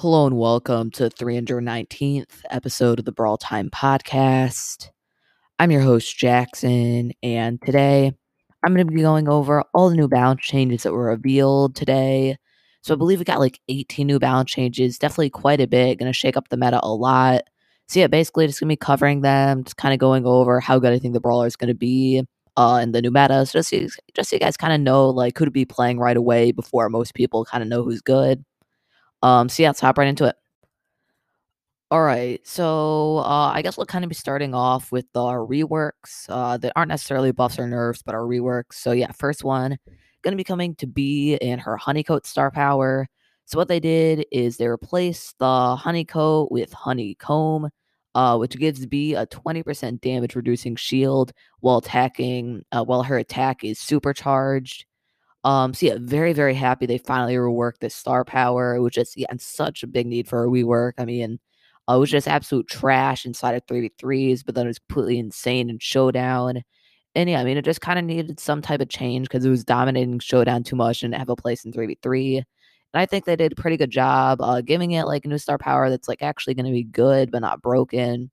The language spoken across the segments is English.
Hello and welcome to the 319th episode of the Brawl Time Podcast. I'm your host, Jackson, and today I'm going to be going over all the new balance changes that were revealed today. So I believe we got like 18 new balance changes, definitely quite a bit, going to shake up the meta a lot. So yeah, basically just going to be covering them, just kind of going over how good I think the Brawler is going to be uh, in the new meta. So just, so you- just so you guys kind of know like who to be playing right away before most people kind of know who's good. Um, so yeah, let's hop right into it. All right, so uh, I guess we'll kind of be starting off with the reworks uh, that aren't necessarily buffs or nerfs, but are reworks. So yeah, first one going to Bea coming to be in her honeycoat star power. So what they did is they replaced the honeycoat with honeycomb, uh, which gives Bea a 20% damage reducing shield while attacking, uh, while her attack is supercharged. Um, so yeah, very, very happy they finally reworked this star power, which is yeah, in such a big need for a rework. I mean, uh, it was just absolute trash inside of 3v3s, but then it was completely insane in Showdown. And yeah, I mean, it just kind of needed some type of change because it was dominating Showdown too much and have a place in 3v3. And I think they did a pretty good job uh, giving it like a new star power that's like actually going to be good but not broken.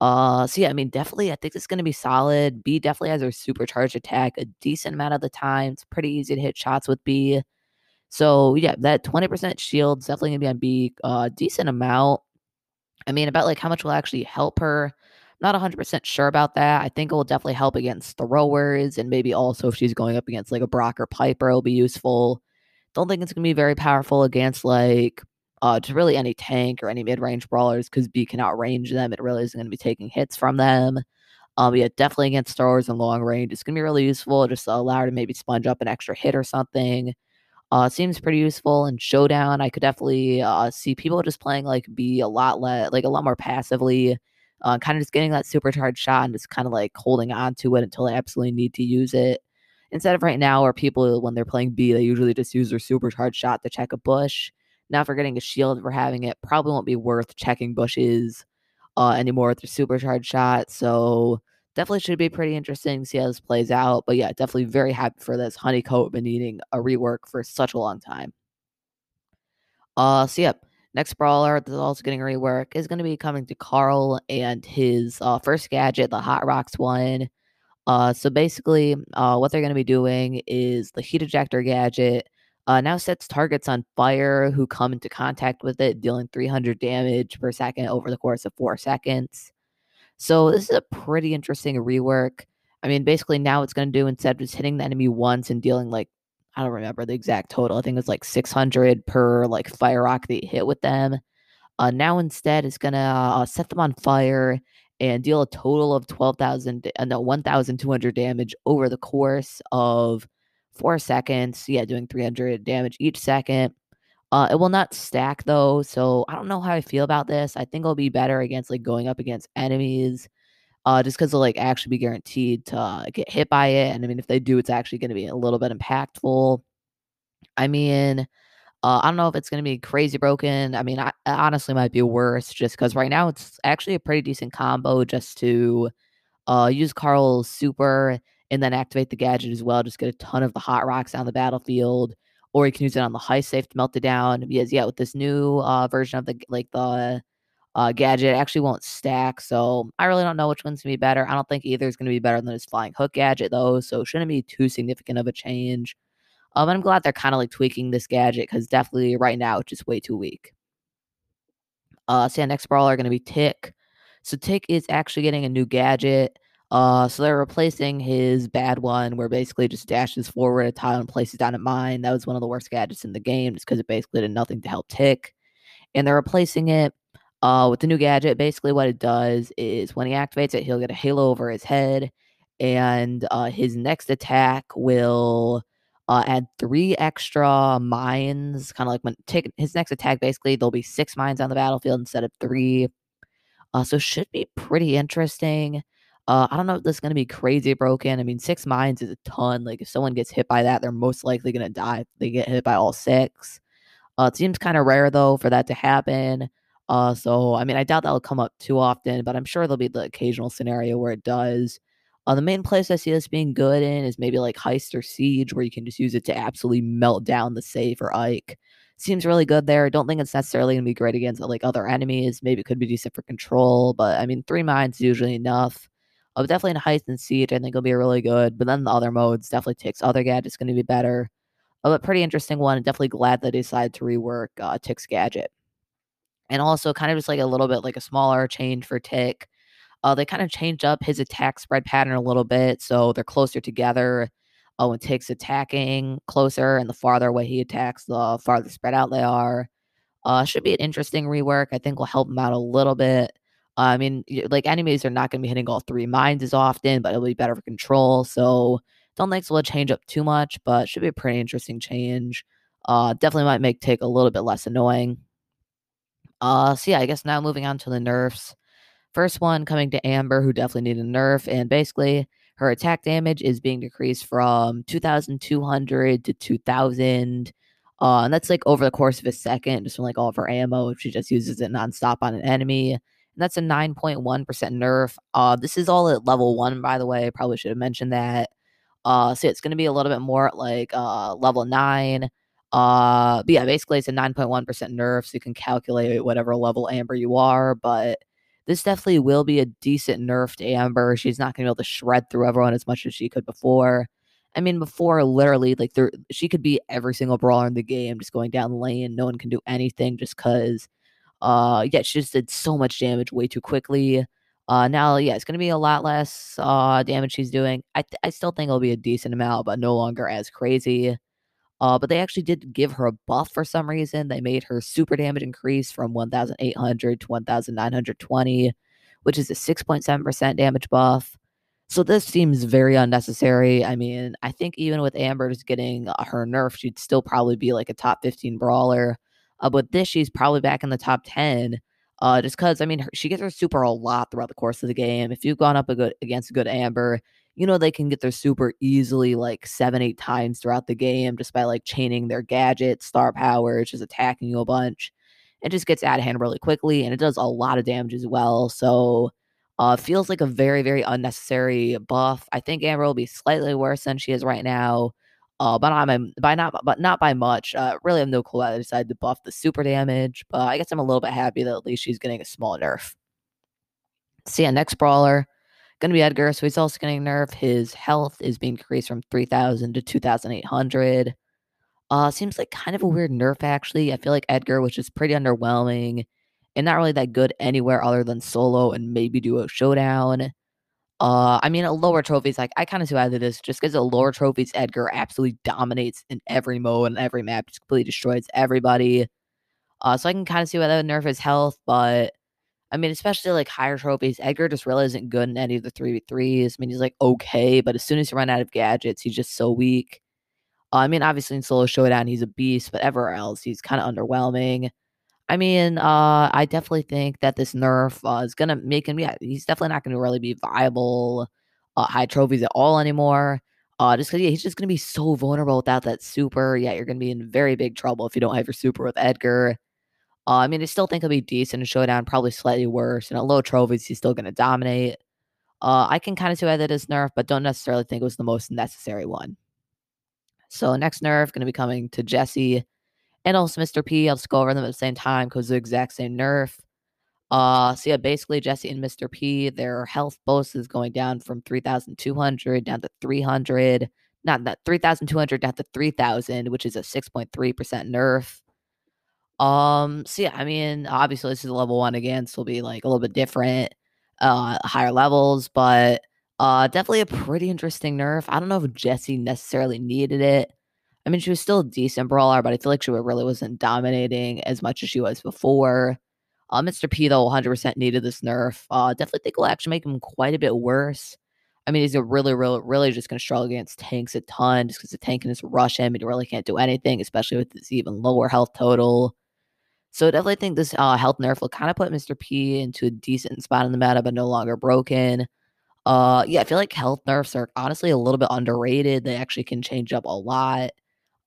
Uh, so yeah, I mean, definitely, I think it's going to be solid. Bea definitely has her supercharged attack a decent amount of the time. It's pretty easy to hit shots with Bea. So yeah, that 20% shield's definitely going to be on Bea. Uh, decent amount. I mean, about like how much will actually help her. Not 100% sure about that. I think it will definitely help against throwers and maybe also if she's going up against like a Brock or Piper, it'll be useful. Don't think it's going to be very powerful against like uh, to really any tank or any mid range brawlers because Bea can outrange them. It really isn't going to be taking hits from them. Um, yeah, definitely against throwers and long range. It's going to be really useful just allow her to maybe sponge up an extra hit or something. Uh, seems pretty useful in showdown. I could definitely uh, see people just playing like Bea a lot less, like a lot more passively, uh, kind of just getting that supercharged shot and just kind of like holding on to it until they absolutely need to use it. Instead of right now, where people when they're playing Bea, they usually just use their supercharged shot to check a bush. Now, for getting a shield for having it, probably won't be worth checking bushes uh, anymore with their supercharged shot. So definitely should be pretty interesting to see how this plays out. But yeah, definitely very happy for this. Honeycoat been needing a rework for such a long time. Uh, so yep. Next brawler that's also getting a rework is going to be coming to Carl and his uh, first gadget, the Hot Rocks one. Uh, so basically, uh, what they're going to be doing is the heat ejector gadget uh, now sets targets on fire who come into contact with it, dealing 300 damage per second over the course of four seconds. So this is a pretty interesting rework. I mean, basically now it's going to do instead of just hitting the enemy once and dealing like I don't remember the exact total. I think it's like 600 per like fire rock that you hit with them. Uh, now instead it's going to uh, set them on fire and deal a total of 12,000 uh, no 1,200 damage over the course of 4 seconds. Yeah, doing 300 damage each second. Uh, it will not stack though, so I don't know how I feel about this. I think it'll be better against like going up against enemies, uh, just because they'll like actually be guaranteed to uh, get hit by it. And I mean, if they do, it's actually going to be a little bit impactful. I mean, uh, I don't know if it's going to be crazy broken. I mean, I, I honestly might be worse just because right now it's actually a pretty decent combo just to uh, use Carl's super and then activate the gadget as well. Just get a ton of the hot rocks on the battlefield or you can use it on the high safe to melt it down. Because yeah, with this new uh, version of the like the uh, gadget, actually won't stack. So I really don't know which one's gonna be better. I don't think either is gonna be better than his flying hook gadget though. So shouldn't be too significant of a change. Um, I'm glad they're kind of like tweaking this gadget because definitely right now it's just way too weak. Uh, so yeah, next brawler are gonna be Tick. So Tick is actually getting a new gadget. Uh, so they're replacing his bad one, where basically just dashes forward a tile and places down at mine. That was one of the worst gadgets in the game, just because it basically did nothing to help Tick. And they're replacing it uh, with the new gadget. Basically, what it does is when he activates it, he'll get a halo over his head, and uh, his next attack will uh, add three extra mines. Kind of like when Tick his next attack, basically there'll be six mines on the battlefield instead of three. Uh, so should be pretty interesting. Uh, I don't know if this is going to be crazy broken. I mean, six mines is a ton. Like, if someone gets hit by that, they're most likely going to die they get hit by all six. Uh, it seems kind of rare, though, for that to happen. Uh, so, I mean, I doubt that'll come up too often, but I'm sure there'll be the occasional scenario where it does. Uh, the main place I see this being good in is maybe like Heist or Siege, where you can just use it to absolutely melt down the safe or Ike. seems really good there. Don't think it's necessarily going to be great against like other enemies. Maybe it could be decent for control, but I mean, three mines is usually enough. Uh, definitely in Heist and Siege, I think it'll be really good. But then the other modes definitely takes other gadgets going to be better. Uh, but pretty interesting one. Definitely glad they decided to rework uh, Tick's gadget. And also kind of just like a little bit like a smaller change for Tick. Uh, they kind of changed up his attack spread pattern a little bit, so they're closer together. Uh, when Tick's attacking closer, and the farther away he attacks, the farther spread out they are. Uh, should be an interesting rework. I think will help him out a little bit. I mean, like enemies are not going to be hitting all three mines as often, but it'll be better for control. So don't think it'll change up too much, but should be a pretty interesting change. Uh, definitely might make Tick a little bit less annoying. Uh, so yeah, I guess now moving on to the nerfs. First one coming to Amber, who definitely needed a nerf, and basically her attack damage is being decreased from 2,200 to 2,000. Uh, and that's like over the course of a second, just from like all of her ammo, if she just uses it nonstop on an enemy. That's a 9.1% nerf. Uh, this is all at level one, by the way. Probably should have mentioned that. Uh, so it's going to be a little bit more like uh, level nine. Uh, but yeah, basically it's a 9.1% nerf, so you can calculate whatever level Amber you are. But this definitely will be a decent nerf to Amber. She's not going to be able to shred through everyone as much as she could before. I mean, before literally, like there, she could be every single brawler in the game, just going down lane. No one can do anything just because. Uh, yeah, she just did so much damage way too quickly. Uh, now, yeah, it's going to be a lot less uh, damage she's doing. I, th- I still think it'll be a decent amount, but no longer as crazy. Uh, but they actually did give her a buff for some reason. They made her super damage increase from 1,800 to 1,920, which is a 6.7% damage buff. So this seems very unnecessary. I mean, I think even with Amber's getting uh, her nerf, she'd still probably be like a top 15 brawler. Uh, but this, she's probably back in the top 10 uh, just because I mean her, she gets her super a lot throughout the course of the game. If you've gone up a good against a good Amber, you know they can get their super easily like seven eight times throughout the game just by like chaining their gadgets, star powers, just attacking you a bunch. It just gets out of hand really quickly, and it does a lot of damage as well. So. Uh, feels like a very, very unnecessary buff. I think Amber will be slightly worse than she is right now. Uh, but I'm by not but not by much. Uh, really, have no clue why they decided to buff the super damage. But I guess I'm a little bit happy that at least she's getting a small nerf. See, so next brawler gonna be Edgar. So he's also getting nerf. His health is being increased from 3,000 to 2,800. Uh, seems like kind of a weird nerf actually. I feel like Edgar, which is pretty underwhelming and not really that good anywhere other than solo and maybe duo showdown. Uh, I mean, at lower trophies, like I kind of see why this just because at lower trophies, Edgar absolutely dominates in every mode and every map, just completely destroys everybody. Uh, so I can kind of see why that would nerf his health, but I mean, especially like higher trophies, Edgar just really isn't good in any of the three v threes. I mean, he's like okay, but as soon as you run out of gadgets, he's just so weak. Uh, I mean, obviously in solo showdown, he's a beast, but everywhere else, he's kind of underwhelming. I mean, uh, I definitely think that this nerf uh, is gonna make him. Yeah, he's definitely not gonna really be viable uh, high trophies at all anymore. Uh, just because yeah, he's just gonna be so vulnerable without that super. Yeah, you're gonna be in very big trouble if you don't have your super with Edgar. Uh, I mean, I still think he'll be decent in showdown, probably slightly worse. And at low trophies, he's still gonna dominate. Uh, I can kind of see why that is nerf, but don't necessarily think it was the most necessary one. So next nerf gonna be coming to Jessie and also Mr. P. I'll just go over them at the same time because the exact same nerf. Uh, so yeah, basically Jessie and Mr. P, their health boost is going down from 3,200 down to 300. Not that 3,200 down to 3,000, which is a 6.3% nerf. Um, so yeah, I mean, obviously this is level one again, so it'll be like a little bit different, uh, higher levels, but uh, definitely a pretty interesting nerf. I don't know if Jessie necessarily needed it. I mean, she was still a decent brawler, but I feel like she really wasn't dominating as much as she was before. Uh, Mr. P, though, 100% needed this nerf. Uh, definitely think will actually make him quite a bit worse. I mean, he's a really, really, really just going to struggle against tanks a ton just because the tank can just rush him and he really can't do anything, especially with this even lower health total. So definitely think this uh, health nerf will kind of put Mr. P into a decent spot in the meta, but no longer broken. Uh, yeah, I feel like health nerfs are honestly a little bit underrated. They actually can change up a lot.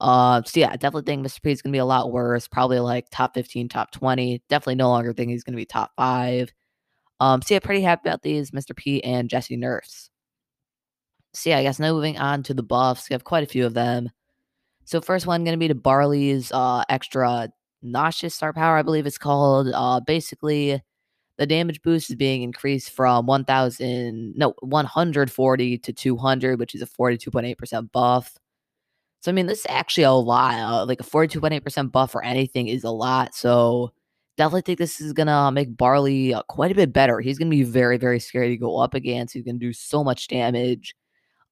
Uh, so yeah, definitely think Mr. P is gonna be a lot worse. Probably like top 15, top 20. Definitely no longer think he's gonna be top five. Um, so yeah, pretty happy about these Mr. P and Jessie nerfs. So yeah, I guess now moving on to the buffs. We have quite a few of them. So first one going to be the Barley's uh, extra noxious star power, I believe it's called. Uh, basically, the damage boost is being increased from 1000 no 140 to 200 which is a 42.8% buff so i mean this is actually a lot uh, like a 42.8% buff for anything is a lot so definitely think this is gonna make barley uh, quite a bit better he's gonna be very very scary to go up against he's gonna do so much damage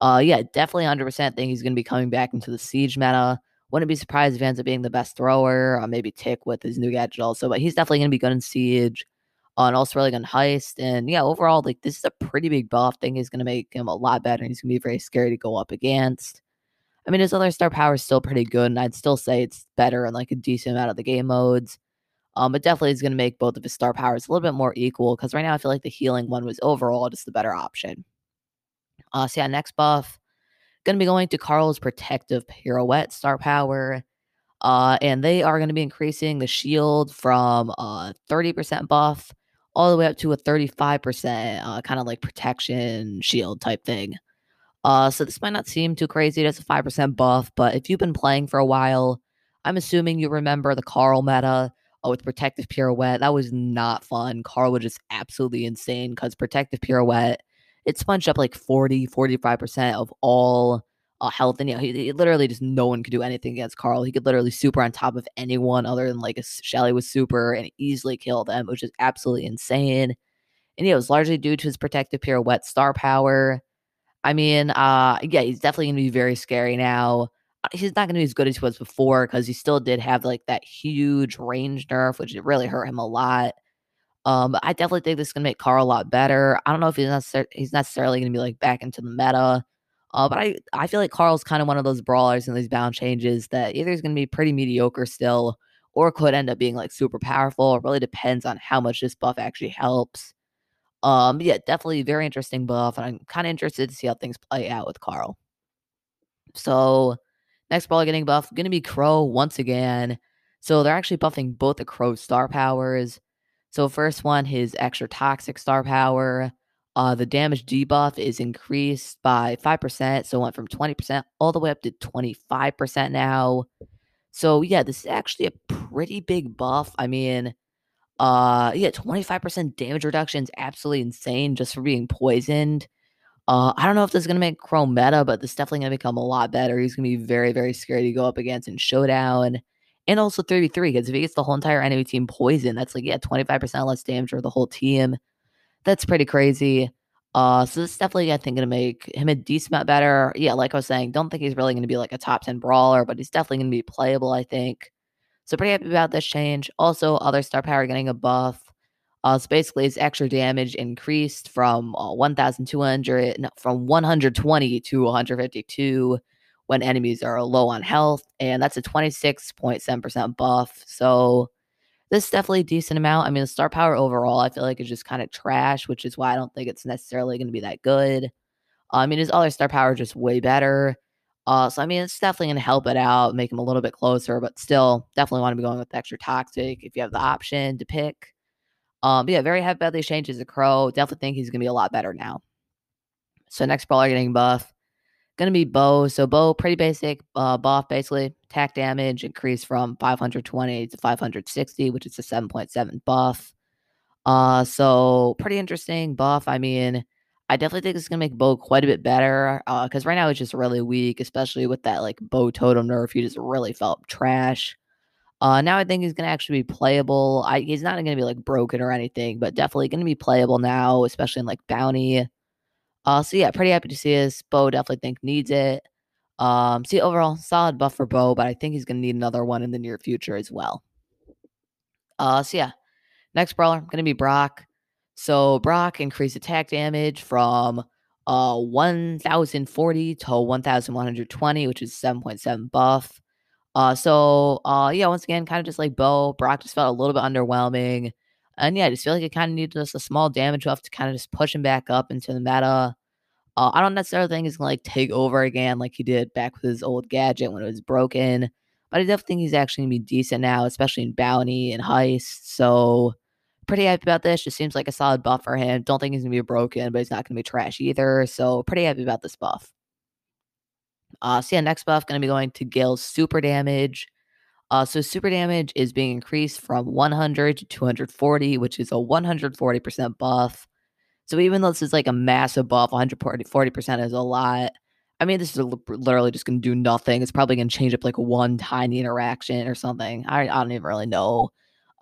uh yeah definitely 100% think he's gonna be coming back into the siege meta wouldn't be surprised if he ends up being the best thrower uh, maybe tick with his new gadget also but he's definitely gonna be good in siege uh, and also really good heist. And yeah, overall, like this is a pretty big buff. thing. He's gonna make him a lot better, and he's gonna be very scary to go up against. I mean, his other star power is still pretty good, and I'd still say it's better in like a decent amount of the game modes. Um, but definitely is going to make both of his star powers a little bit more equal because right now I feel like the healing one was overall just the better option. Uh, so yeah, next buff, going to be going to Carl's protective pirouette star power. Uh, and they are going to be increasing the shield from uh 30% buff all the way up to a 35% uh, kind of like protection shield type thing. Uh, so this might not seem too crazy. It's a 5% buff, but if you've been playing for a while, I'm assuming you remember the Carl meta uh, with Protective Pirouette. That was not fun. Carl was just absolutely insane because Protective Pirouette, it sponged up like 40, 45% of all uh, health. And yeah, he, he, literally just no one could do anything against Carl. He could literally super on top of anyone other than like a Shelly was super and easily kill them, which is absolutely insane. And yeah, it was largely due to his protective pirouette star power. I mean, uh, yeah, he's definitely gonna be very scary now. Uh, he's not gonna be as good as he was before because he still did have like that huge range nerf, which really hurt him a lot. Um, but I definitely think this is gonna make Carl a lot better. I don't know if he's necessar- he's necessarily gonna be like back into the meta. Uh, but I, I feel like Carl's kind of one of those brawlers in these bound changes that either is going to be pretty mediocre still or could end up being like super powerful. It really depends on how much this buff actually helps. Um, yeah, definitely very interesting buff, and I'm kind of interested to see how things play out with Carl. So, next brawler getting buffed, going to be Crow once again. So, they're actually buffing both the Crow star powers. So, first one, his extra toxic star power. Uh, the damage debuff is increased by 5%. So it went from 20% all the way up to 25% now. So yeah, this is actually a pretty big buff. I mean, uh yeah, 25% damage reduction is absolutely insane just for being poisoned. Uh, I don't know if this is gonna make Crow meta, but this is definitely gonna become a lot better. He's gonna be very, very scary to go up against in Showdown. And also 33, because if he gets the whole entire enemy team poisoned, that's like, yeah, 25% less damage for the whole team that's pretty crazy. Uh, so this is definitely, I think, going to make him a decent amount better. Yeah, like I was saying, don't think he's really going to be like a top 10 brawler, but he's definitely going to be playable, I think. So pretty happy about this change. Also, other star power getting a buff. Uh, so basically, his extra damage increased from uh, 1,200, no, from 120 to 152 when enemies are low on health, and that's a 26.7% buff. So this is definitely a decent amount. I mean, the star power overall, I feel like is just kind of trash, which is why I don't think it's necessarily going to be that good. Uh, I mean, his other star power just way better. Uh, so I mean, it's definitely going to help it out, make him a little bit closer, but still, definitely want to be going with the extra toxic if you have the option to pick. Um, yeah, very happy about these changes. A crow, definitely think he's going to be a lot better now. So next brawler getting buff, gonna be Bo. So Bo, pretty basic uh, buff, basically attack damage increased from 520 to 560, which is a 7.7 buff. Uh, so pretty interesting buff. I mean, I definitely think it's gonna make Bo quite a bit better. Uh, because right now it's just really weak, especially with that like Bo totem nerf. He just really felt trash. Uh, now I think he's gonna actually be playable. I he's not gonna be like broken or anything, but definitely gonna be playable now, especially in like bounty. Uh, so yeah, pretty happy to see this. Bo definitely think needs it. Um, see overall solid buff for Bo, but I think he's gonna need another one in the near future as well. Uh, so yeah, next brawler gonna be Brock. So Brock increased attack damage from uh 1040 to 1120, which is 7.7 buff. Uh, so uh, yeah, once again, kind of just like Bo, Brock just felt a little bit underwhelming. And yeah, I just feel like it kind of needs just a small damage buff to kind of just push him back up into the meta. Uh, I don't necessarily think he's gonna like take over again like he did back with his old gadget when it was broken. But I definitely think he's actually gonna be decent now, especially in bounty and heist. So pretty happy about this. Just seems like a solid buff for him. Don't think he's gonna be broken, but he's not gonna be trash either. So pretty happy about this buff. Uh, so yeah, next buff to be going to Gale's super damage. Uh, so super damage is being increased from 100 to 240, which is a 140% buff. So even though this is like a massive buff, 140% is a lot. I mean, this is literally just to do nothing. It's probably to change up like one tiny interaction or something. I, I don't even really know.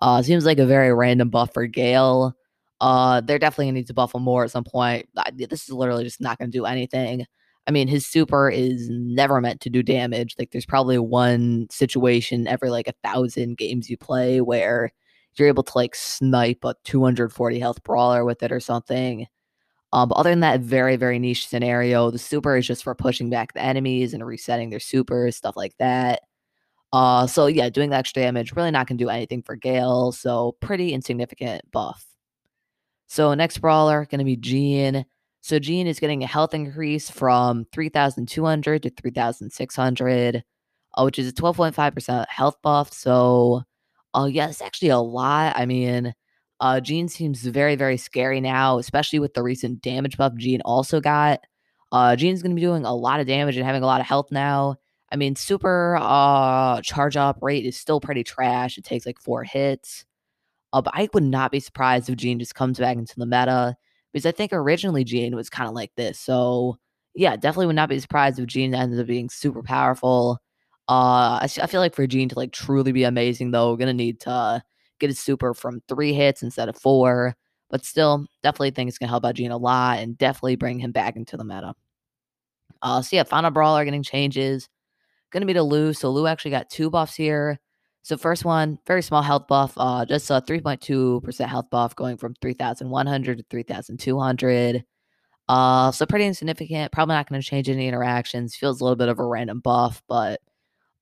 Uh, seems like a very random buff for Gale. Uh, they're definitely to need to buff him more at some point. This is literally just not to do anything. I mean, his super is never meant to do damage. Like, there's probably one situation every like a thousand games you play where you're able to like snipe a 240 health brawler with it or something. Um, but other than that, very, very niche scenario. The super is just for pushing back the enemies and resetting their supers, stuff like that. Uh, so yeah, doing extra damage really not gonna do anything for Gale. So pretty insignificant buff. So next brawler gonna be Gene. So Gene is getting a health increase from 3,200 to 3,600, uh, which is a 12.5% health buff. So, uh, yeah, it's actually a lot. I mean, uh, Gene seems very, very scary now, especially with the recent damage buff Gene also got. Uh, Gene's going to be doing a lot of damage and having a lot of health now. I mean, super uh, charge up rate is still pretty trash. It takes like four hits. Uh, but I would not be surprised if Gene just comes back into the meta because I think originally Gene was kind of like this. So yeah, definitely would not be surprised if Gene ended up being super powerful. Uh, I, I feel like for Gene to like truly be amazing though, we're gonna need to get a super from three hits instead of four. But still, definitely think it's gonna help out Gene a lot and definitely bring him back into the meta. Uh, so yeah, final brawler getting changes. Gonna be to Lou. So Lou actually got two buffs here. So first one, very small health buff, uh, just a 3.2% health buff going from 3,100 to 3,200. Uh, so pretty insignificant. Probably not going to change any interactions. Feels a little bit of a random buff, but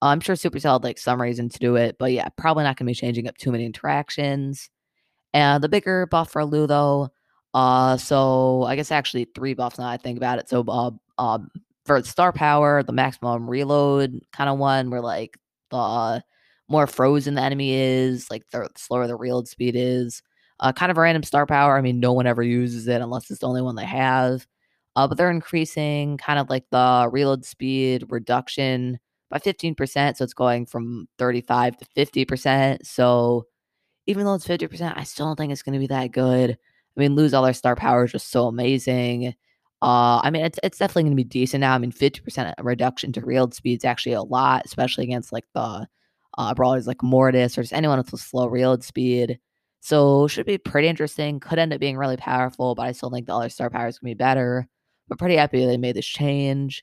I'm sure Supercell like some reason to do it. But yeah, probably not going to be changing up too many interactions. And the bigger buff for Lou though, uh, so I guess actually three buffs now I think about it. So uh, uh, for star power, the maximum reload kind of one, where like the more frozen the enemy is, like the slower the reload speed is. Uh, kind of a random star power. I mean, no one ever uses it unless it's the only one they have. Uh, but they're increasing kind of like the reload speed reduction by 15%. So it's going from 35 to 50%. So even though it's 50%, I still don't think it's going to be that good. I mean, lose all their star power is just so amazing. Uh, I mean, it's it's definitely going to be decent now. I mean, 50% reduction to reload speed is actually a lot, especially against like the uh, brawlers like Mortis or just anyone with a slow reload speed. So should be pretty interesting. Could end up being really powerful, but I still think the other star powers can be better. But pretty happy they made this change.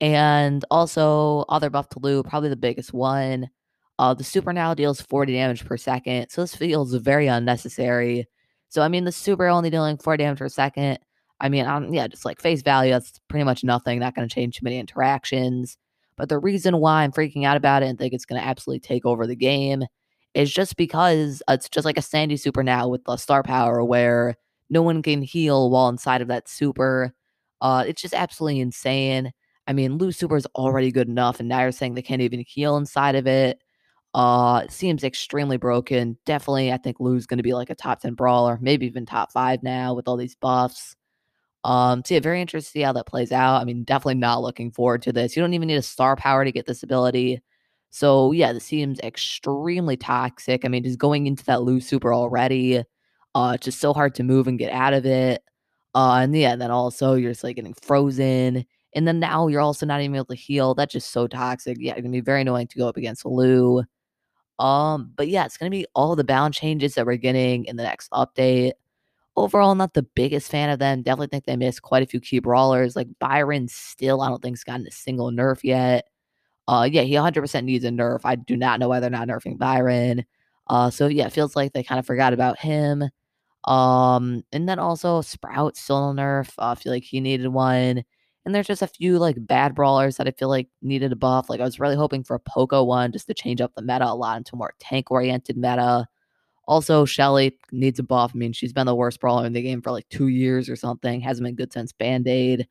And also other buff to Lou, probably the biggest one. Uh, the super now deals 40 damage per second. So this feels very unnecessary. So I mean the super only dealing 4 damage per second. I mean, um, yeah, just like face value, that's pretty much nothing. Not going to change too many interactions. But the reason why I'm freaking out about it and think it's going to absolutely take over the game is just because it's just like a Sandy super now with the star power where no one can heal while inside of that super. Uh, it's just absolutely insane. I mean, Lou super is already good enough, and now you're saying they can't even heal inside of it. Uh, it seems extremely broken. Definitely, I think Lou's going to be like a top 10 brawler, maybe even top five now with all these buffs. Um, so yeah, very interested to see how that plays out. I mean, definitely not looking forward to this. You don't even need a star power to get this ability. So yeah, this seems extremely toxic. I mean, just going into that Lou super already, uh, it's just so hard to move and get out of it. Uh, and yeah, then also you're just like getting frozen. And then now you're also not even able to heal. That's just so toxic. Yeah, it's gonna be very annoying to go up against Lou. Um, but yeah, it's gonna be all the bound changes that we're getting in the next update overall not the biggest fan of them. Definitely think they missed quite a few key brawlers. Like Byron still, I don't think, has gotten a single nerf yet. Uh, yeah, he 100% needs a nerf. I do not know why they're not nerfing Byron. Uh, so yeah, it feels like they kind of forgot about him. Um, and then also Sprout still no nerf. Uh, I feel like he needed one. And there's just a few like bad brawlers that I feel like needed a buff. Like I was really hoping for a Poco one just to change up the meta a lot into more tank oriented meta. Also, Shelly needs a buff. I mean, she's been the worst brawler in the game for like two years or something. Hasn't been good since Band Aid.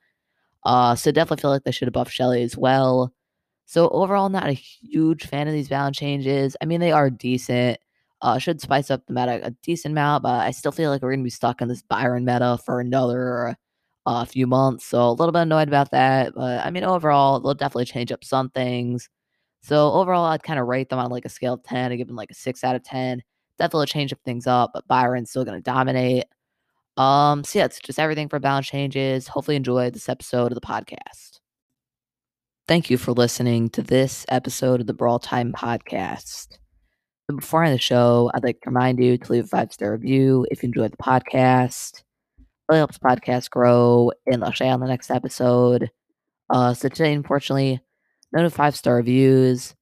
Uh, so definitely feel like they should have buffed Shelly as well. So overall, not a huge fan of these balance changes. I mean, they are decent. Uh, should spice up the meta a decent amount, but I still feel like we're gonna be stuck in this Byron meta for another a few months. So a little bit annoyed about that. But I mean, overall, they'll definitely change up some things. So overall, I'd kind of rate them on like a scale of 10. I give them like a six out of 10. Definitely change up things up, but Byron's still going to dominate. Um, so yeah, it's just everything for balance changes. Hopefully, enjoy this episode of the podcast. Thank you for listening to this episode of the Brawl Time Podcast. Before I end the show, I'd like to remind you to leave a five star review if you enjoyed the podcast. It really helps the podcast grow, and I'll share on the next episode. Uh, so today, unfortunately, no five star reviews.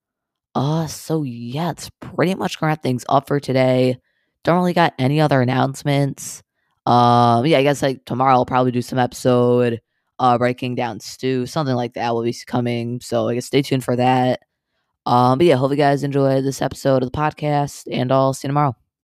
Uh, so yeah, it's pretty much gonna wrap things up for today. Don't really got any other announcements. Um, yeah, I guess like tomorrow I'll probably do some episode uh breaking down Stu, something like that will be coming. So I guess stay tuned for that. Um, but yeah, hope you guys enjoyed this episode of the podcast, and I'll see you tomorrow.